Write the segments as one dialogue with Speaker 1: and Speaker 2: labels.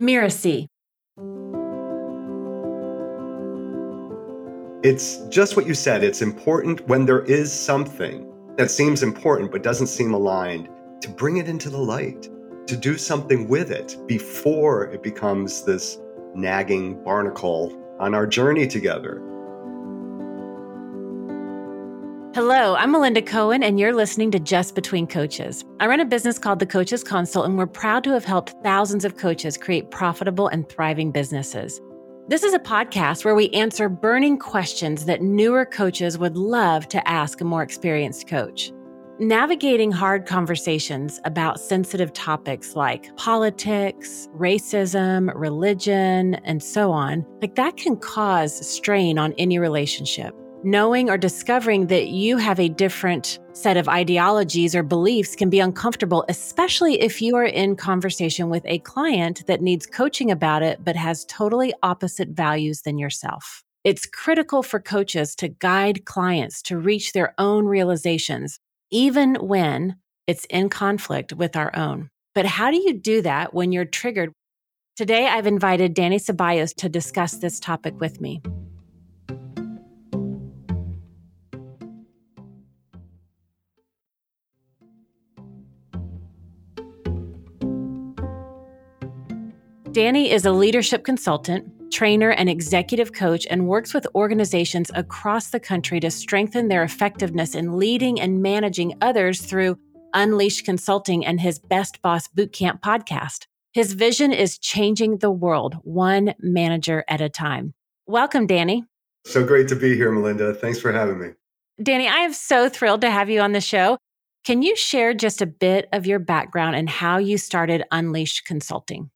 Speaker 1: Miracy.
Speaker 2: It's just what you said. It's important when there is something that seems important but doesn't seem aligned to bring it into the light, to do something with it before it becomes this nagging barnacle on our journey together.
Speaker 1: Hello, I'm Melinda Cohen, and you're listening to Just Between Coaches. I run a business called The Coaches Consult, and we're proud to have helped thousands of coaches create profitable and thriving businesses. This is a podcast where we answer burning questions that newer coaches would love to ask a more experienced coach. Navigating hard conversations about sensitive topics like politics, racism, religion, and so on, like that can cause strain on any relationship knowing or discovering that you have a different set of ideologies or beliefs can be uncomfortable, especially if you are in conversation with a client that needs coaching about it, but has totally opposite values than yourself. It's critical for coaches to guide clients to reach their own realizations, even when it's in conflict with our own. But how do you do that when you're triggered? Today, I've invited Danny Ceballos to discuss this topic with me. Danny is a leadership consultant, trainer, and executive coach and works with organizations across the country to strengthen their effectiveness in leading and managing others through Unleashed Consulting and his Best Boss Bootcamp podcast. His vision is changing the world one manager at a time. Welcome, Danny.
Speaker 2: So great to be here, Melinda. Thanks for having me.
Speaker 1: Danny, I am so thrilled to have you on the show. Can you share just a bit of your background and how you started Unleashed Consulting?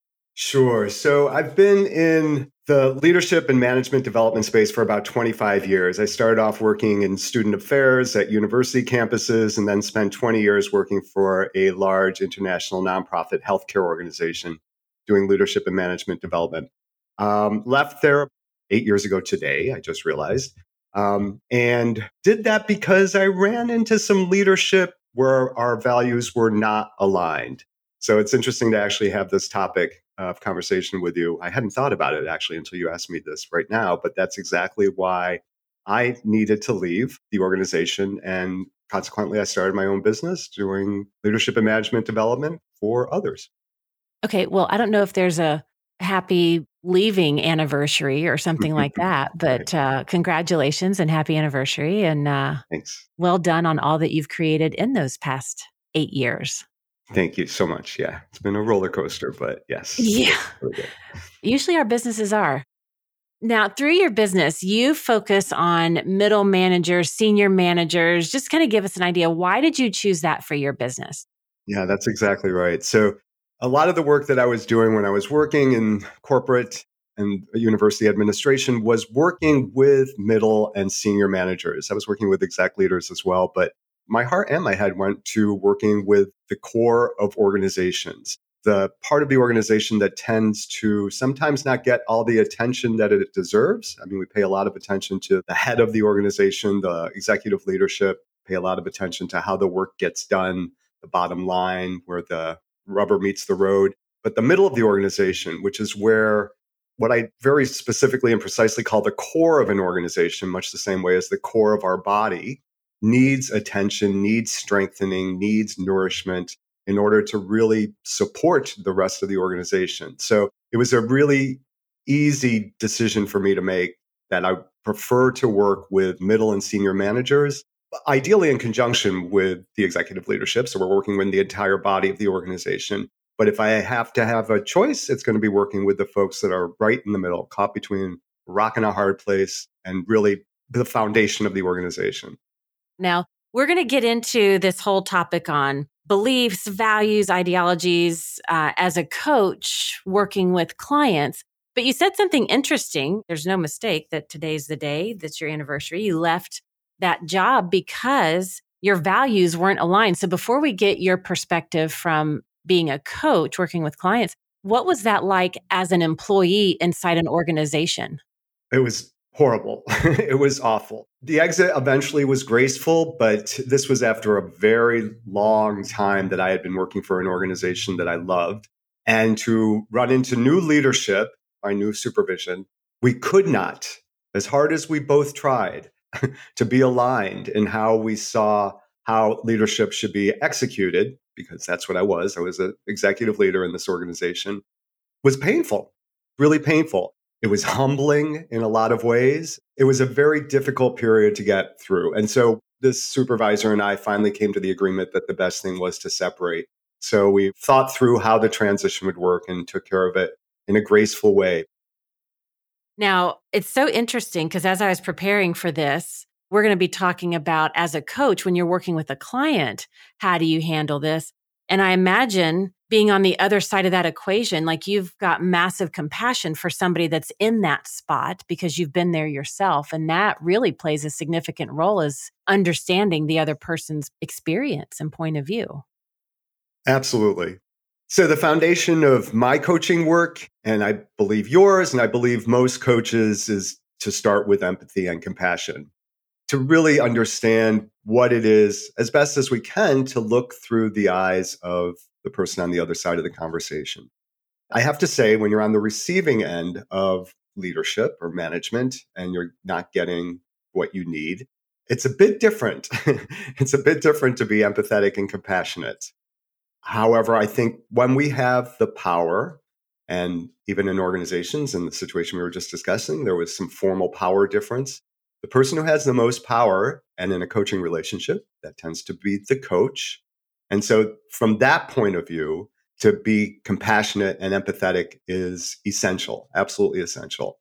Speaker 2: Sure. So I've been in the leadership and management development space for about 25 years. I started off working in student affairs at university campuses and then spent 20 years working for a large international nonprofit healthcare organization doing leadership and management development. Um, left there eight years ago today, I just realized. Um, and did that because I ran into some leadership where our values were not aligned. So it's interesting to actually have this topic of conversation with you. I hadn't thought about it actually until you asked me this right now, but that's exactly why I needed to leave the organization. And consequently, I started my own business doing leadership and management development for others.
Speaker 1: Okay. Well, I don't know if there's a happy leaving anniversary or something like that, but uh, congratulations and happy anniversary. And uh,
Speaker 2: thanks.
Speaker 1: Well done on all that you've created in those past eight years.
Speaker 2: Thank you so much. Yeah, it's been a roller coaster, but yes.
Speaker 1: Yeah. Really Usually our businesses are. Now, through your business, you focus on middle managers, senior managers. Just kind of give us an idea. Why did you choose that for your business?
Speaker 2: Yeah, that's exactly right. So, a lot of the work that I was doing when I was working in corporate and university administration was working with middle and senior managers. I was working with exec leaders as well, but my heart and my head went to working with the core of organizations, the part of the organization that tends to sometimes not get all the attention that it deserves. I mean, we pay a lot of attention to the head of the organization, the executive leadership, pay a lot of attention to how the work gets done, the bottom line, where the rubber meets the road. But the middle of the organization, which is where what I very specifically and precisely call the core of an organization, much the same way as the core of our body, needs attention, needs strengthening, needs nourishment in order to really support the rest of the organization. So it was a really easy decision for me to make that I prefer to work with middle and senior managers, ideally in conjunction with the executive leadership. So we're working with the entire body of the organization. But if I have to have a choice, it's going to be working with the folks that are right in the middle, caught between rock and a hard place and really the foundation of the organization.
Speaker 1: Now, we're going to get into this whole topic on beliefs, values, ideologies uh, as a coach working with clients. But you said something interesting. There's no mistake that today's the day that's your anniversary. You left that job because your values weren't aligned. So before we get your perspective from being a coach working with clients, what was that like as an employee inside an organization?
Speaker 2: It was horrible. it was awful. The exit eventually was graceful, but this was after a very long time that I had been working for an organization that I loved. and to run into new leadership, my new supervision, we could not, as hard as we both tried, to be aligned in how we saw how leadership should be executed, because that's what I was. I was an executive leader in this organization, was painful, really painful. It was humbling in a lot of ways. It was a very difficult period to get through. And so this supervisor and I finally came to the agreement that the best thing was to separate. So we thought through how the transition would work and took care of it in a graceful way.
Speaker 1: Now, it's so interesting because as I was preparing for this, we're going to be talking about as a coach, when you're working with a client, how do you handle this? And I imagine being on the other side of that equation, like you've got massive compassion for somebody that's in that spot because you've been there yourself. And that really plays a significant role as understanding the other person's experience and point of view.
Speaker 2: Absolutely. So, the foundation of my coaching work, and I believe yours, and I believe most coaches, is to start with empathy and compassion to really understand what it is as best as we can to look through the eyes of the person on the other side of the conversation. I have to say, when you're on the receiving end of leadership or management and you're not getting what you need, it's a bit different. it's a bit different to be empathetic and compassionate. However, I think when we have the power, and even in organizations, in the situation we were just discussing, there was some formal power difference the person who has the most power and in a coaching relationship that tends to be the coach and so from that point of view to be compassionate and empathetic is essential absolutely essential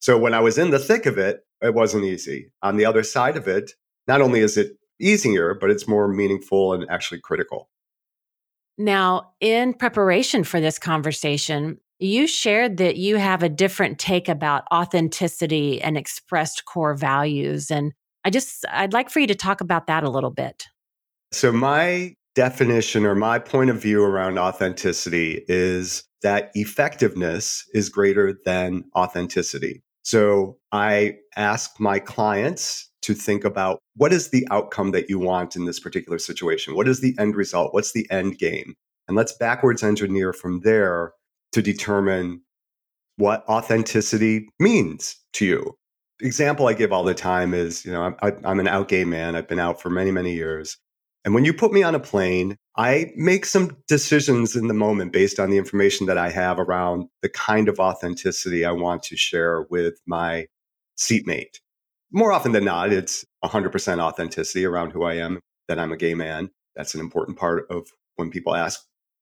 Speaker 2: so when i was in the thick of it it wasn't easy on the other side of it not only is it easier but it's more meaningful and actually critical
Speaker 1: now in preparation for this conversation you shared that you have a different take about authenticity and expressed core values. And I just, I'd like for you to talk about that a little bit.
Speaker 2: So, my definition or my point of view around authenticity is that effectiveness is greater than authenticity. So, I ask my clients to think about what is the outcome that you want in this particular situation? What is the end result? What's the end game? And let's backwards engineer from there to determine what authenticity means to you. Example I give all the time is, you know, I'm, I'm an out gay man. I've been out for many, many years. And when you put me on a plane, I make some decisions in the moment based on the information that I have around the kind of authenticity I want to share with my seatmate. More often than not, it's 100% authenticity around who I am, that I'm a gay man. That's an important part of when people ask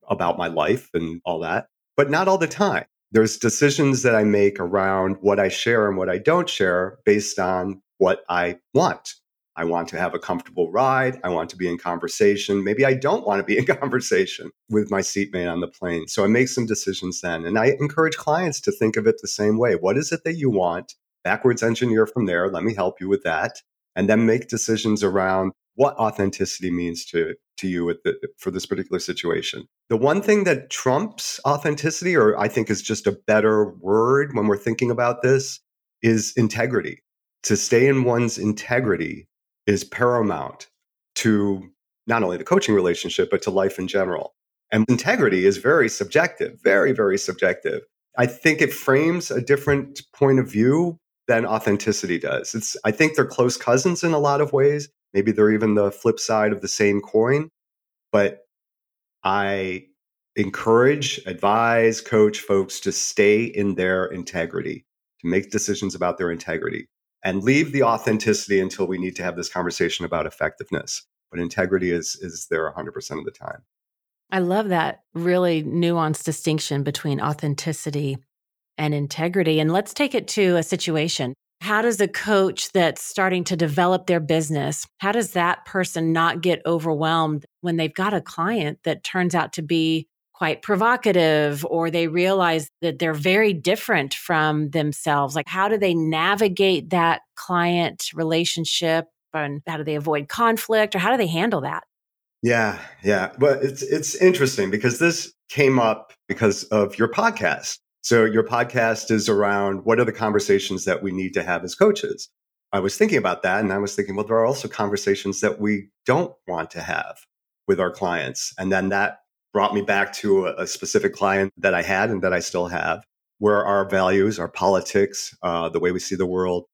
Speaker 2: about my life and all that but not all the time. There's decisions that I make around what I share and what I don't share based on what I want. I want to have a comfortable ride. I want to be in conversation. Maybe I don't want to be in conversation with my seatmate on the plane. So I make some decisions then. And I encourage clients to think of it the same way. What is it that you want? Backwards engineer from there. Let me help you with that. And then make decisions around what authenticity means to, to you the, for this particular situation. The one thing that trumps authenticity, or I think is just a better word when we're thinking about this, is integrity. To stay in one's integrity is paramount to not only the coaching relationship, but to life in general. And integrity is very subjective, very, very subjective. I think it frames a different point of view than authenticity does. It's I think they're close cousins in a lot of ways, Maybe they're even the flip side of the same coin. But I encourage, advise, coach folks to stay in their integrity, to make decisions about their integrity, and leave the authenticity until we need to have this conversation about effectiveness. But integrity is is there 100% of the time.
Speaker 1: I love that really nuanced distinction between authenticity and integrity. And let's take it to a situation. How does a coach that's starting to develop their business, how does that person not get overwhelmed when they've got a client that turns out to be quite provocative or they realize that they're very different from themselves? Like, how do they navigate that client relationship and how do they avoid conflict or how do they handle that?
Speaker 2: Yeah, yeah. But it's it's interesting because this came up because of your podcast. So your podcast is around what are the conversations that we need to have as coaches? I was thinking about that and I was thinking, well, there are also conversations that we don't want to have with our clients. And then that brought me back to a, a specific client that I had and that I still have, where our values, our politics, uh, the way we see the world,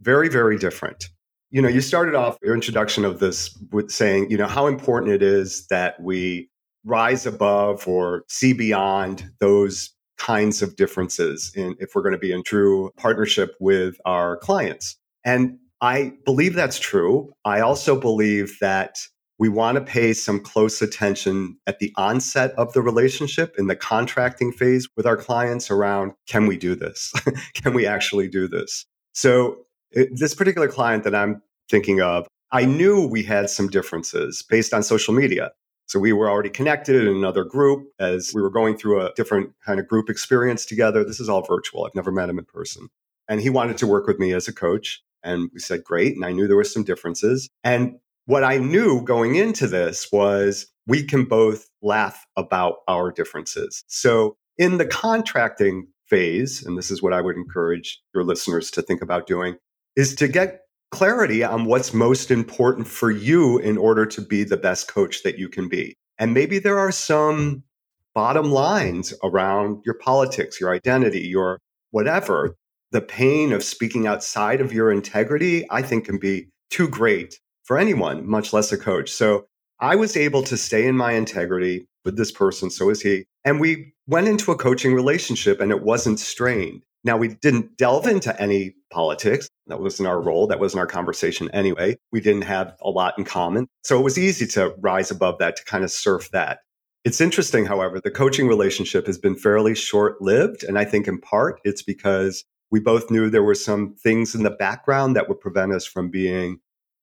Speaker 2: very, very different. You know, you started off your introduction of this with saying, you know, how important it is that we rise above or see beyond those kinds of differences in if we're going to be in true partnership with our clients. And I believe that's true. I also believe that we want to pay some close attention at the onset of the relationship in the contracting phase with our clients around can we do this? can we actually do this? So, it, this particular client that I'm thinking of, I knew we had some differences based on social media. So we were already connected in another group as we were going through a different kind of group experience together. This is all virtual. I've never met him in person. And he wanted to work with me as a coach. And we said, great. And I knew there were some differences. And what I knew going into this was we can both laugh about our differences. So in the contracting phase, and this is what I would encourage your listeners to think about doing, is to get clarity on what's most important for you in order to be the best coach that you can be. And maybe there are some bottom lines around your politics, your identity, your whatever. The pain of speaking outside of your integrity, I think, can be too great for anyone, much less a coach. So I was able to stay in my integrity with this person. So was he. And we went into a coaching relationship and it wasn't strained. Now, we didn't delve into any politics. That wasn't our role. That wasn't our conversation anyway. We didn't have a lot in common. So it was easy to rise above that, to kind of surf that. It's interesting, however, the coaching relationship has been fairly short lived. And I think in part it's because we both knew there were some things in the background that would prevent us from being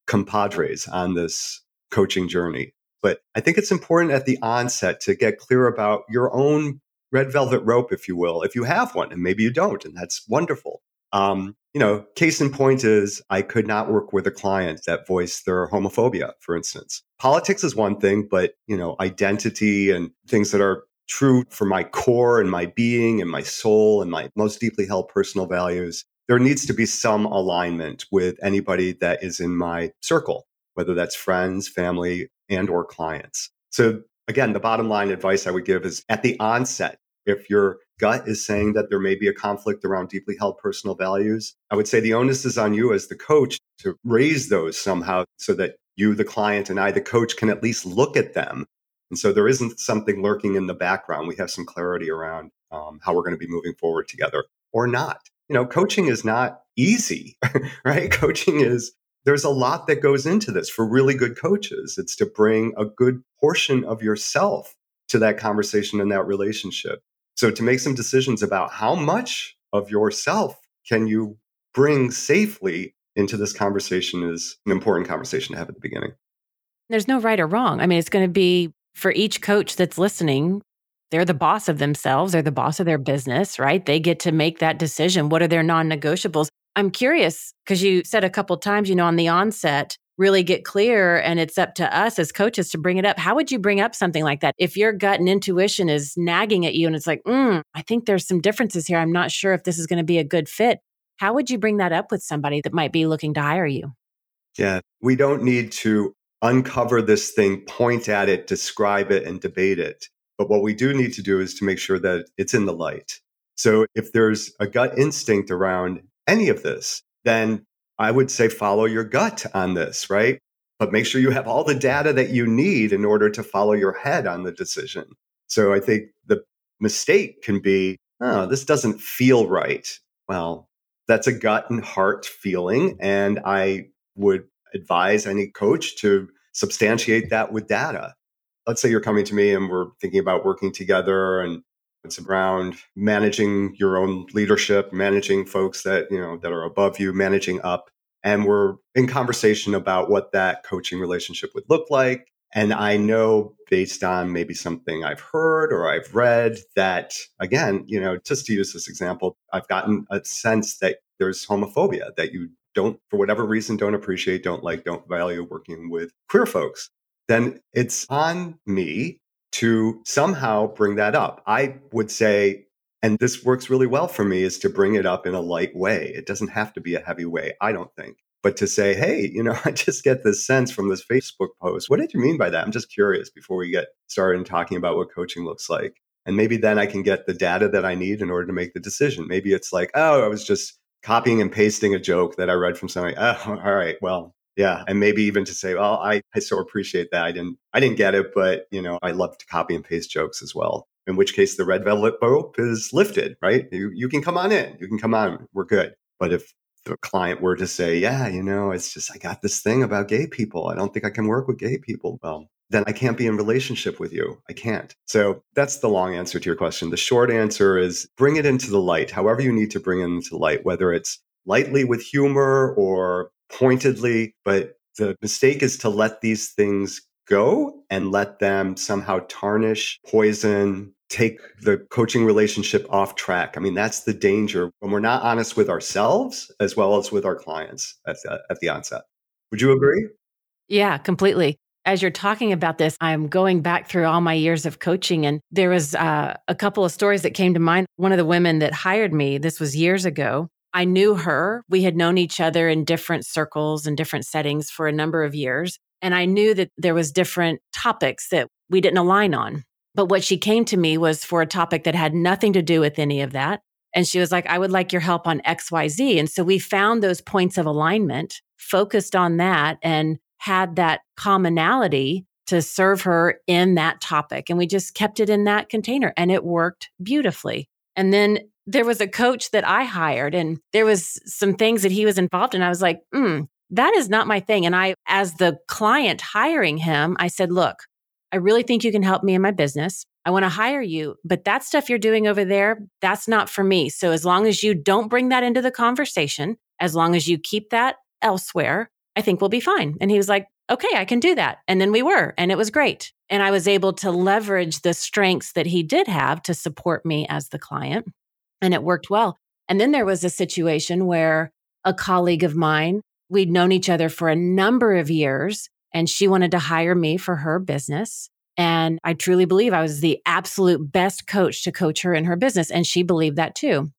Speaker 2: compadres on this coaching journey. But I think it's important at the onset to get clear about your own red velvet rope, if you will, if you have one, and maybe you don't, and that's wonderful. Um, you know, case in point is I could not work with a client that voiced their homophobia, for instance. Politics is one thing, but you know, identity and things that are true for my core and my being and my soul and my most deeply held personal values, there needs to be some alignment with anybody that is in my circle, whether that's friends, family, and or clients. So again, the bottom line advice I would give is at the onset, if your gut is saying that there may be a conflict around deeply held personal values, I would say the onus is on you as the coach to raise those somehow so that you, the client, and I, the coach, can at least look at them. And so there isn't something lurking in the background. We have some clarity around um, how we're going to be moving forward together or not. You know, coaching is not easy, right? Coaching is there's a lot that goes into this for really good coaches. It's to bring a good portion of yourself to that conversation and that relationship. So to make some decisions about how much of yourself can you bring safely into this conversation is an important conversation to have at the beginning.
Speaker 1: There's no right or wrong. I mean, it's going to be for each coach that's listening, they're the boss of themselves, they're the boss of their business, right? They get to make that decision. What are their non negotiables? I'm curious because you said a couple times, you know, on the onset, really get clear and it's up to us as coaches to bring it up. How would you bring up something like that? If your gut and intuition is nagging at you and it's like, mm, I think there's some differences here. I'm not sure if this is going to be a good fit. How would you bring that up with somebody that might be looking to hire you?
Speaker 2: Yeah, we don't need to uncover this thing, point at it, describe it, and debate it. But what we do need to do is to make sure that it's in the light. So if there's a gut instinct around any of this, then I would say follow your gut on this, right? But make sure you have all the data that you need in order to follow your head on the decision. So I think the mistake can be, oh, this doesn't feel right. Well, that's a gut and heart feeling. And I would advise any coach to substantiate that with data. Let's say you're coming to me and we're thinking about working together and it's around managing your own leadership, managing folks that, you know, that are above you, managing up. And we're in conversation about what that coaching relationship would look like. And I know based on maybe something I've heard or I've read that, again, you know, just to use this example, I've gotten a sense that there's homophobia, that you don't, for whatever reason, don't appreciate, don't like, don't value working with queer folks. Then it's on me to somehow bring that up. I would say, and this works really well for me, is to bring it up in a light way. It doesn't have to be a heavy way, I don't think. but to say, hey, you know, I just get this sense from this Facebook post. What did you mean by that? I'm just curious before we get started in talking about what coaching looks like. And maybe then I can get the data that I need in order to make the decision. Maybe it's like, oh, I was just copying and pasting a joke that I read from somebody. Oh, all right. Well, yeah. And maybe even to say, well, I, I so appreciate that. I didn't I didn't get it, but you know, I love to copy and paste jokes as well. In which case the red velvet rope is lifted, right? You, you can come on in. You can come on. We're good. But if the client were to say, yeah, you know, it's just I got this thing about gay people. I don't think I can work with gay people. Well, then I can't be in relationship with you. I can't. So that's the long answer to your question. The short answer is bring it into the light, however you need to bring it into light, whether it's lightly with humor or pointedly. But the mistake is to let these things go and let them somehow tarnish, poison, take the coaching relationship off track. I mean, that's the danger when we're not honest with ourselves as well as with our clients at the, at the onset. Would you agree?
Speaker 1: Yeah, completely as you're talking about this, I'm going back through all my years of coaching, and there was uh, a couple of stories that came to mind. One of the women that hired me, this was years ago. I knew her. We had known each other in different circles and different settings for a number of years. And I knew that there was different topics that we didn't align on. But what she came to me was for a topic that had nothing to do with any of that. And she was like, I would like your help on XYZ. And so we found those points of alignment, focused on that, and had that commonality to serve her in that topic. And we just kept it in that container and it worked beautifully. And then there was a coach that I hired and there was some things that he was involved in. I was like, hmm, that is not my thing. And I, as the client hiring him, I said, look, I really think you can help me in my business. I want to hire you, but that stuff you're doing over there, that's not for me. So as long as you don't bring that into the conversation, as long as you keep that elsewhere, I think we'll be fine. And he was like, okay, I can do that. And then we were, and it was great. And I was able to leverage the strengths that he did have to support me as the client. And it worked well. And then there was a situation where a colleague of mine, we'd known each other for a number of years, and she wanted to hire me for her business. And I truly believe I was the absolute best coach to coach her in her business. And she believed that too.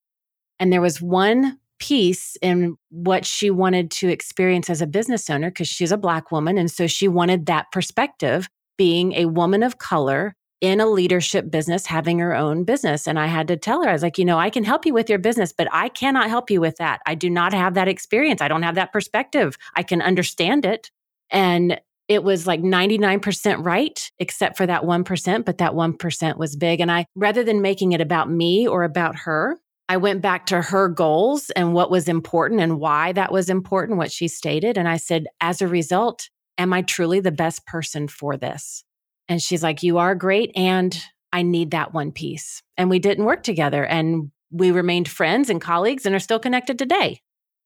Speaker 1: And there was one piece in what she wanted to experience as a business owner because she's a Black woman. And so she wanted that perspective, being a woman of color in a leadership business, having her own business. And I had to tell her, I was like, you know, I can help you with your business, but I cannot help you with that. I do not have that experience. I don't have that perspective. I can understand it. And it was like 99% right, except for that 1%, but that 1% was big. And I, rather than making it about me or about her, I went back to her goals and what was important and why that was important, what she stated. And I said, as a result, am I truly the best person for this? And she's like, you are great. And I need that one piece. And we didn't work together and we remained friends and colleagues and are still connected today.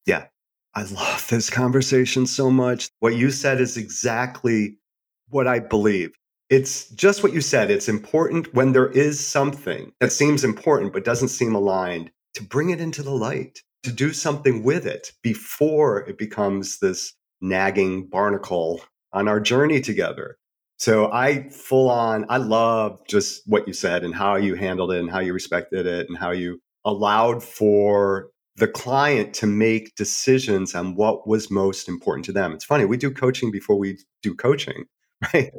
Speaker 2: Yeah. I love this conversation so much. What you said is exactly what I believe. It's just what you said. It's important when there is something that seems important but doesn't seem aligned to bring it into the light, to do something with it before it becomes this nagging barnacle on our journey together. So I full on, I love just what you said and how you handled it and how you respected it and how you allowed for the client to make decisions on what was most important to them. It's funny, we do coaching before we do coaching right?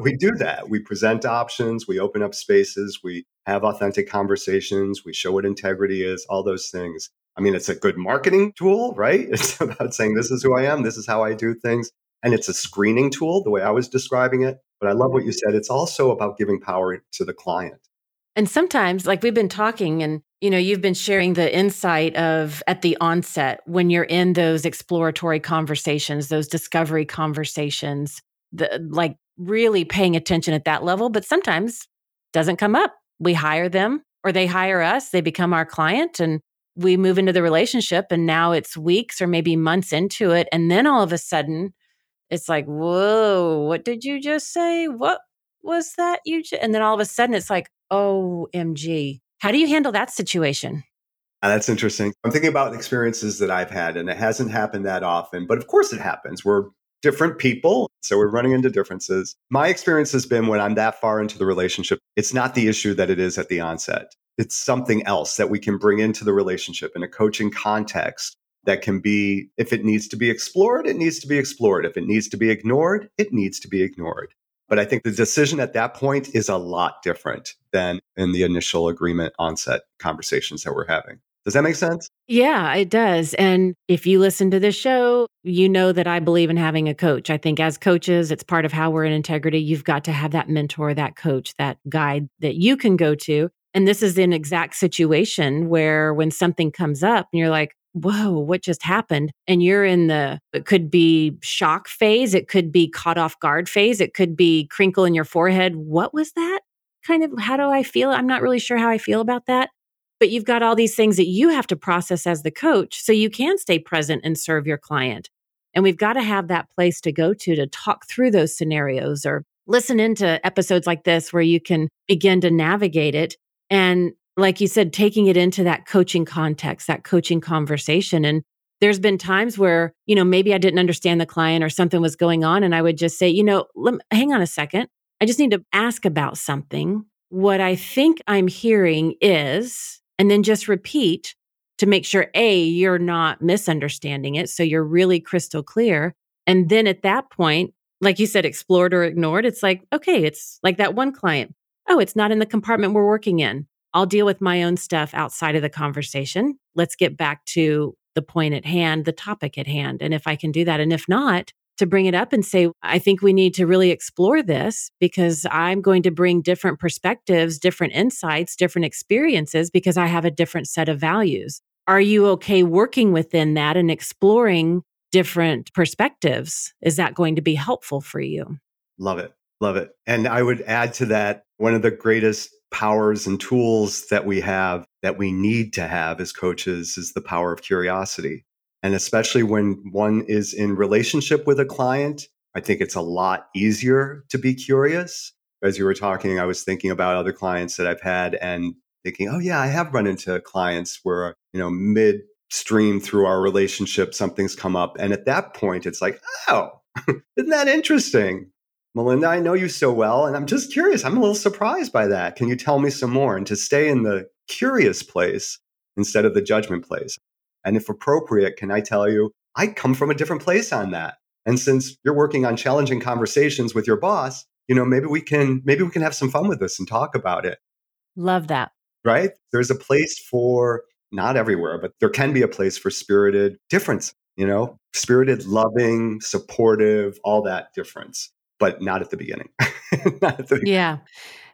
Speaker 2: we do that. We present options, we open up spaces, we have authentic conversations, we show what integrity is, all those things. I mean, it's a good marketing tool, right? It's about saying, this is who I am, this is how I do things. And it's a screening tool, the way I was describing it. But I love what you said. It's also about giving power to the client.
Speaker 1: And sometimes, like we've been talking, and you know, you've been sharing the insight of at the onset when you're in those exploratory conversations, those discovery conversations, the like really paying attention at that level, but sometimes doesn't come up. We hire them or they hire us, they become our client and we move into the relationship and now it's weeks or maybe months into it and then all of a sudden it's like, "Whoa, what did you just say? What was that you? And then all of a sudden it's like, "OMG." How do you handle that situation?
Speaker 2: Uh, that's interesting. I'm thinking about experiences that I've had, and it hasn't happened that often, but of course it happens. We're different people. So we're running into differences. My experience has been when I'm that far into the relationship, it's not the issue that it is at the onset. It's something else that we can bring into the relationship in a coaching context that can be, if it needs to be explored, it needs to be explored. If it needs to be ignored, it needs to be ignored. But I think the decision at that point is a lot different than in the initial agreement onset conversations that we're having. Does that make sense?
Speaker 1: Yeah, it does. And if you listen to this show, you know that I believe in having a coach. I think as coaches, it's part of how we're in integrity. You've got to have that mentor, that coach, that guide that you can go to. And this is an exact situation where when something comes up and you're like, whoa, what just happened? And you're in the, it could be shock phase, it could be caught off guard phase, it could be crinkle in your forehead. What was that? Kind of, how do I feel? I'm not really sure how I feel about that. But you've got all these things that you have to process as the coach so you can stay present and serve your client. And we've got to have that place to go to to talk through those scenarios or listen into episodes like this where you can begin to navigate it. And like you said, taking it into that coaching context, that coaching conversation. And there's been times where, you know, maybe I didn't understand the client or something was going on. And I would just say, you know, me, hang on a second. I just need to ask about something. What I think I'm hearing is, and then just repeat to make sure A, you're not misunderstanding it. So you're really crystal clear. And then at that point, like you said, explored or ignored, it's like, okay, it's like that one client. Oh, it's not in the compartment we're working in. I'll deal with my own stuff outside of the conversation. Let's get back to the point at hand, the topic at hand. And if I can do that, and if not, to bring it up and say, I think we need to really explore this because I'm going to bring different perspectives, different insights, different experiences because I have a different set of values. Are you okay working within that and exploring different perspectives? Is that going to be helpful for you?
Speaker 2: Love it. Love it. And I would add to that one of the greatest powers and tools that we have that we need to have as coaches is the power of curiosity. And especially when one is in relationship with a client, I think it's a lot easier to be curious. As you were talking, I was thinking about other clients that I've had and thinking, oh, yeah, I have run into clients where, you know, midstream through our relationship, something's come up. And at that point, it's like, oh, isn't that interesting? Melinda, I know you so well, and I'm just curious. I'm a little surprised by that. Can you tell me some more? And to stay in the curious place instead of the judgment place. And if appropriate, can I tell you, I come from a different place on that. And since you're working on challenging conversations with your boss, you know, maybe we can maybe we can have some fun with this and talk about it.
Speaker 1: Love that.
Speaker 2: Right? There's a place for not everywhere, but there can be a place for spirited difference, you know, spirited, loving, supportive, all that difference, but not at the beginning.
Speaker 1: at the beginning. Yeah.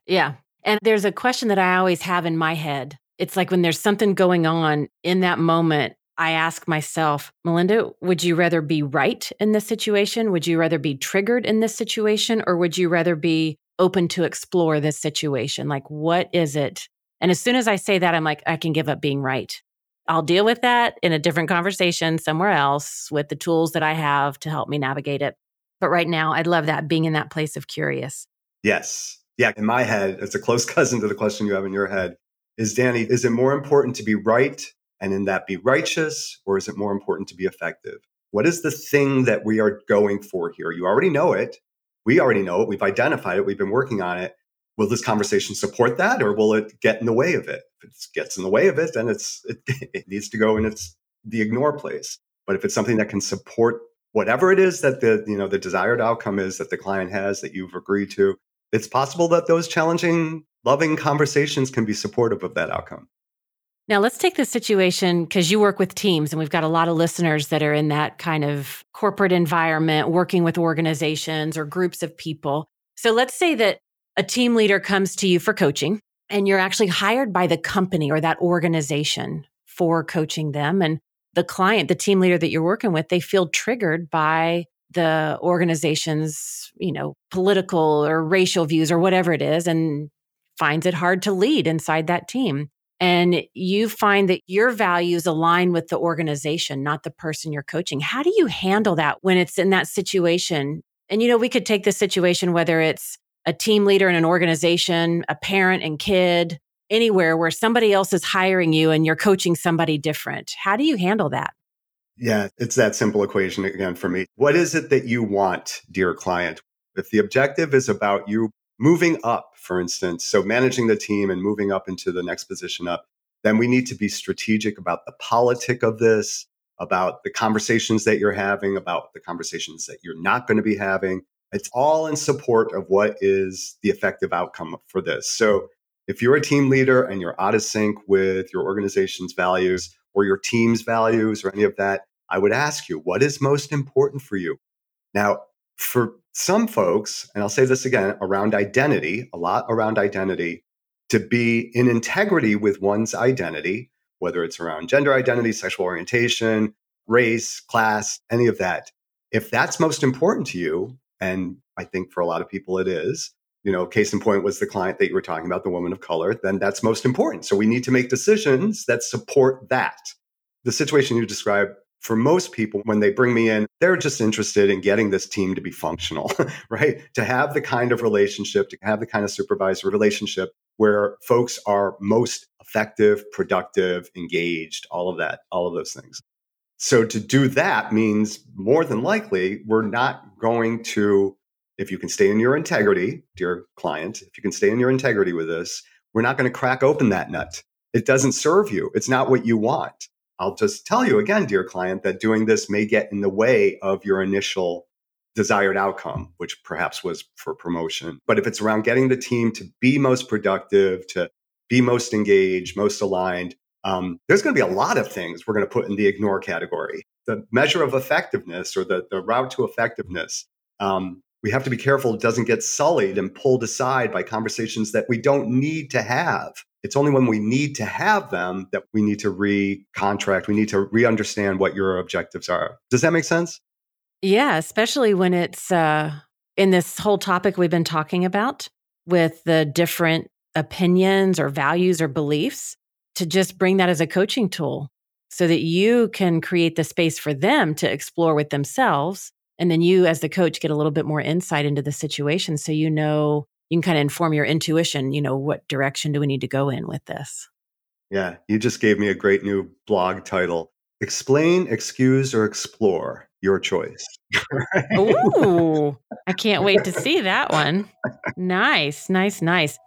Speaker 1: Yeah. And there's a question that I always have in my head it's like when there's something going on in that moment, I ask myself, Melinda, would you rather be right in this situation? Would you rather be triggered in this situation? Or would you rather be open to explore this situation? Like, what is it? And as soon as I say that, I'm like, I can give up being right. I'll deal with that in a different conversation somewhere else with the tools that I have to help me navigate it. But right now, I'd love that being in that place of curious.
Speaker 2: Yes. Yeah. In my head, it's a close cousin to the question you have in your head is Danny, is it more important to be right and in that be righteous, or is it more important to be effective? What is the thing that we are going for here? You already know it. We already know it. We've identified it. We've been working on it. Will this conversation support that, or will it get in the way of it? If it gets in the way of it, then it's it, it needs to go in its the ignore place. But if it's something that can support whatever it is that the you know the desired outcome is that the client has that you've agreed to, it's possible that those challenging loving conversations can be supportive of that outcome.
Speaker 1: Now, let's take this situation because you work with teams, and we've got a lot of listeners that are in that kind of corporate environment, working with organizations or groups of people. So, let's say that a team leader comes to you for coaching, and you're actually hired by the company or that organization for coaching them. And the client, the team leader that you're working with, they feel triggered by the organization's, you know, political or racial views or whatever it is. And finds it hard to lead inside that team. And you find that your values align with the organization, not the person you're coaching. How do you handle that when it's in that situation? And, you know, we could take this situation, whether it's a team leader in an organization, a parent and kid, anywhere where somebody else is hiring you and you're coaching somebody different. How do you handle that?
Speaker 2: Yeah, it's that simple equation again for me. What is it that you want, dear client? If the objective is about you moving up, for instance, so managing the team and moving up into the next position up, then we need to be strategic about the politic of this. about the conversations that you're having, about the conversations that you're not going to be having. It's all in support of what is the effective outcome for this. So if you're a team leader and you're out of sync with your organization's values or your team's values or any of that, I would ask you, what is most important for you? Now, for some folks, and I'll say this again around identity, a lot around identity, to be in integrity with one's identity, whether it's around gender identity, sexual orientation, race, class, any of that. If that's most important to you, and I think for a lot of people it is, you know, case in point was the client that you were talking about, the woman of color, then that's most important. So we need to make decisions that support that. The situation you described for most people, when they bring me in, they're just interested in getting this team to be functional, right? To have the kind of relationship, to have the kind of supervisor relationship where folks are most effective, productive, engaged, all of that, all of those things. So to do that means more than likely, we're not going to, if you can stay in your integrity, dear client, if you can stay in your integrity with this, we're not going to crack open that nut. It doesn't serve you. It's not what you want. I'll just tell you again, dear client, that doing this may get in the way of your initial desired outcome, which perhaps was for promotion. But if it's around getting the team to be most productive, to be most engaged, most aligned, um, there's going to be a lot of things we're going to put in the ignore category. The measure of effectiveness or the, the route to effectiveness, um, we have to be careful it doesn't get sullied and pulled aside by conversations that we don't need to have. It's only when we need to have them that we need to re-contract. We need to re-understand what your objectives are. Does that make sense?
Speaker 1: Yeah, especially when it's uh, in this whole topic we've been talking about with the different opinions or values or beliefs, to just bring that as a coaching tool so that you can create the space for them to explore with themselves. And then you, as the coach, get a little bit more insight into the situation so you know you can kind of inform your intuition, you know, what direction do we need to go in with this?
Speaker 2: Yeah, you just gave me a great new blog title. Explain, excuse, or explore your choice.
Speaker 1: Ooh, I can't wait to see that one. Nice, nice, nice.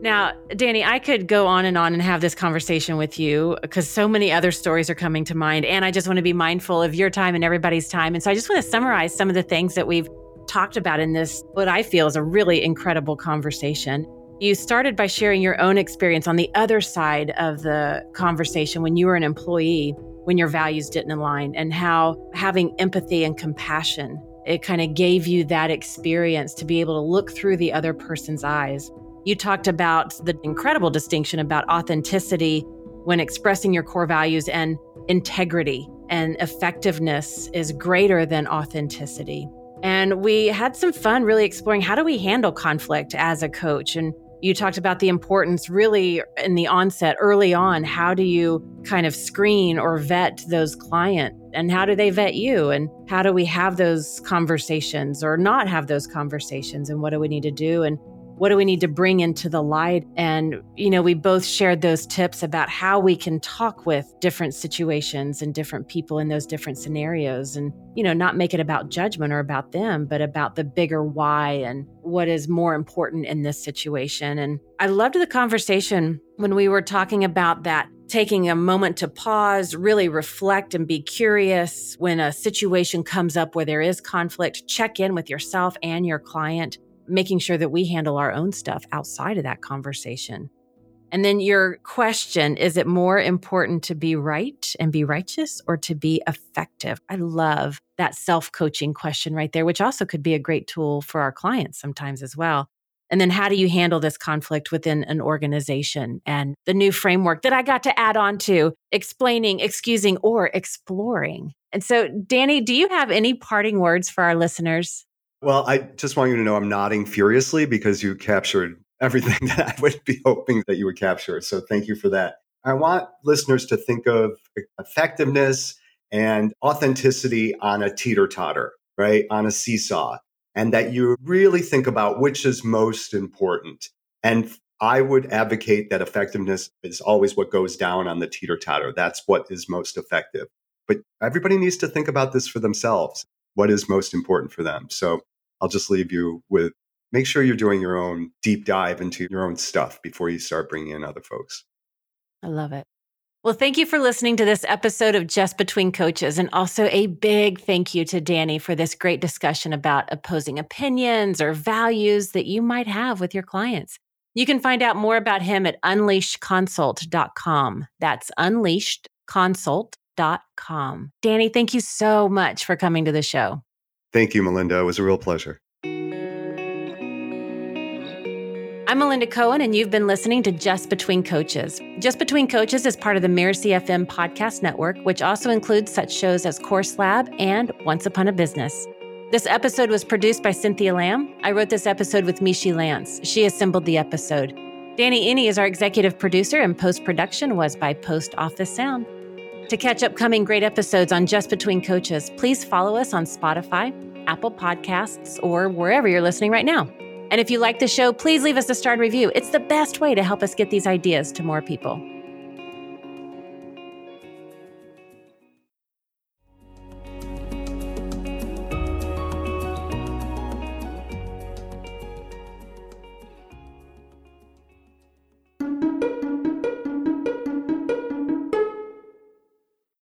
Speaker 1: Now, Danny, I could go on and on and have this conversation with you because so many other stories are coming to mind. And I just want to be mindful of your time and everybody's time. And so I just want to summarize some of the things that we've talked about in this, what I feel is a really incredible conversation. You started by sharing your own experience on the other side of the conversation when you were an employee, when your values didn't align, and how having empathy and compassion, it kind of gave you that experience to be able to look through the other person's eyes. You talked about the incredible distinction about authenticity when expressing your core values and integrity and effectiveness is greater than authenticity. And we had some fun really exploring how do we handle conflict as a coach. And you talked about the importance really in the onset early on. How do you kind of screen or vet those clients? And how do they vet you? And how do we have those conversations or not have those conversations? And what do we need to do? And what do we need to bring into the light? And, you know, we both shared those tips about how we can talk with different situations and different people in those different scenarios and, you know, not make it about judgment or about them, but about the bigger why and what is more important in this situation. And I loved the conversation when we were talking about that taking a moment to pause, really reflect and be curious when a situation comes up where there is conflict, check in with yourself and your client making sure that we handle our own stuff outside of that conversation. And then your question is it more important to be right and be righteous or to be effective? I love that self coaching question right there, which also could be a great tool for our clients sometimes as well. And then how do you handle this conflict within an organization and the new framework that I got to add on to explaining, excusing, or exploring? And so, Danny, do you have any parting words for our listeners?
Speaker 2: Well, I just want you to know I'm nodding furiously because you captured everything that I would be hoping that you would capture. So thank you for that. I want listeners to think of effectiveness and authenticity on a teeter totter, right? On a seesaw, and that you really think about which is most important. And I would advocate that effectiveness is always what goes down on the teeter totter. That's what is most effective. But everybody needs to think about this for themselves what is most important for them. So I'll just leave you with make sure you're doing your own deep dive into your own stuff before you start bringing in other folks.
Speaker 1: I love it. Well, thank you for listening to this episode of Just Between Coaches. And also a big thank you to Danny for this great discussion about opposing opinions or values that you might have with your clients. You can find out more about him at unleashedconsult.com. That's unleashedconsult.com. Danny, thank you so much for coming to the show.
Speaker 2: Thank you, Melinda. It was a real pleasure.
Speaker 1: I'm Melinda Cohen, and you've been listening to Just Between Coaches. Just Between Coaches is part of the Mirasee FM podcast network, which also includes such shows as Course Lab and Once Upon a Business. This episode was produced by Cynthia Lamb. I wrote this episode with Mishi Lance. She assembled the episode. Danny Iny is our executive producer, and post production was by Post Office Sound. To catch upcoming great episodes on Just Between Coaches, please follow us on Spotify, Apple Podcasts, or wherever you're listening right now. And if you like the show, please leave us a starred review. It's the best way to help us get these ideas to more people.